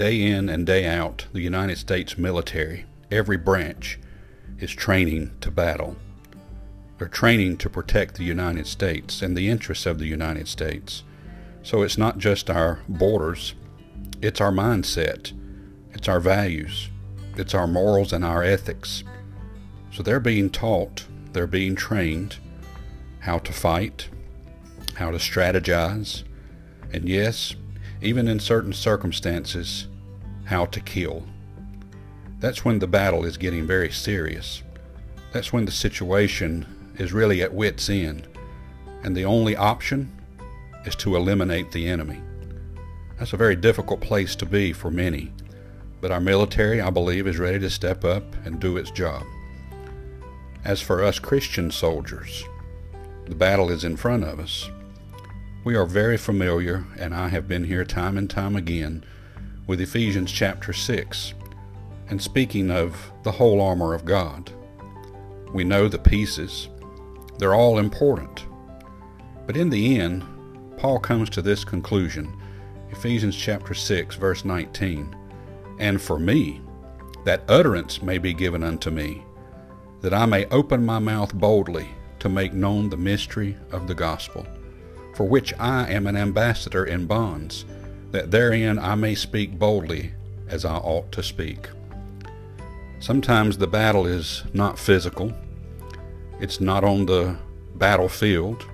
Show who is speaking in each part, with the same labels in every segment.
Speaker 1: Day in and day out, the United States military, every branch, is training to battle. They're training to protect the United States and the interests of the United States. So it's not just our borders, it's our mindset, it's our values, it's our morals and our ethics. So they're being taught, they're being trained how to fight, how to strategize, and yes, even in certain circumstances, how to kill. That's when the battle is getting very serious. That's when the situation is really at wit's end, and the only option is to eliminate the enemy. That's a very difficult place to be for many, but our military, I believe, is ready to step up and do its job. As for us Christian soldiers, the battle is in front of us. We are very familiar, and I have been here time and time again, with Ephesians chapter 6, and speaking of the whole armor of God. We know the pieces, they're all important. But in the end, Paul comes to this conclusion Ephesians chapter 6, verse 19. And for me, that utterance may be given unto me, that I may open my mouth boldly to make known the mystery of the gospel, for which I am an ambassador in bonds, that therein I may speak boldly as I ought to speak. Sometimes the battle is not physical, it's not on the battlefield.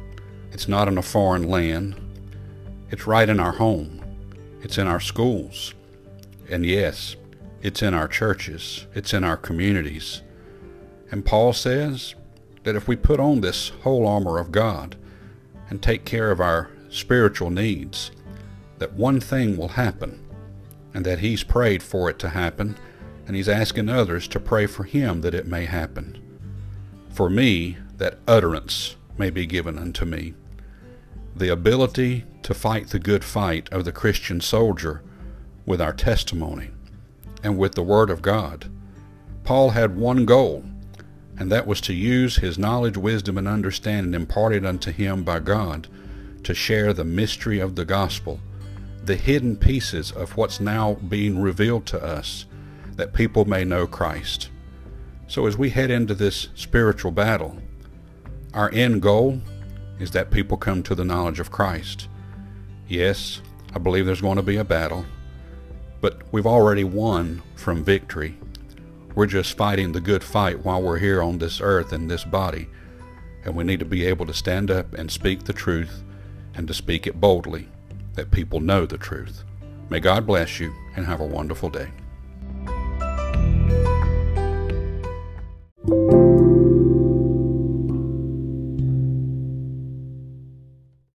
Speaker 1: It's not in a foreign land. It's right in our home. It's in our schools. And yes, it's in our churches. It's in our communities. And Paul says that if we put on this whole armor of God and take care of our spiritual needs, that one thing will happen, and that he's prayed for it to happen, and he's asking others to pray for him that it may happen for me that utterance may be given unto me. The ability to fight the good fight of the Christian soldier with our testimony and with the Word of God. Paul had one goal, and that was to use his knowledge, wisdom, and understanding imparted unto him by God to share the mystery of the gospel, the hidden pieces of what's now being revealed to us, that people may know Christ. So as we head into this spiritual battle, our end goal is that people come to the knowledge of Christ. Yes, I believe there's going to be a battle, but we've already won from victory. We're just fighting the good fight while we're here on this earth in this body, and we need to be able to stand up and speak the truth and to speak it boldly, that people know the truth. May God bless you and have a wonderful day.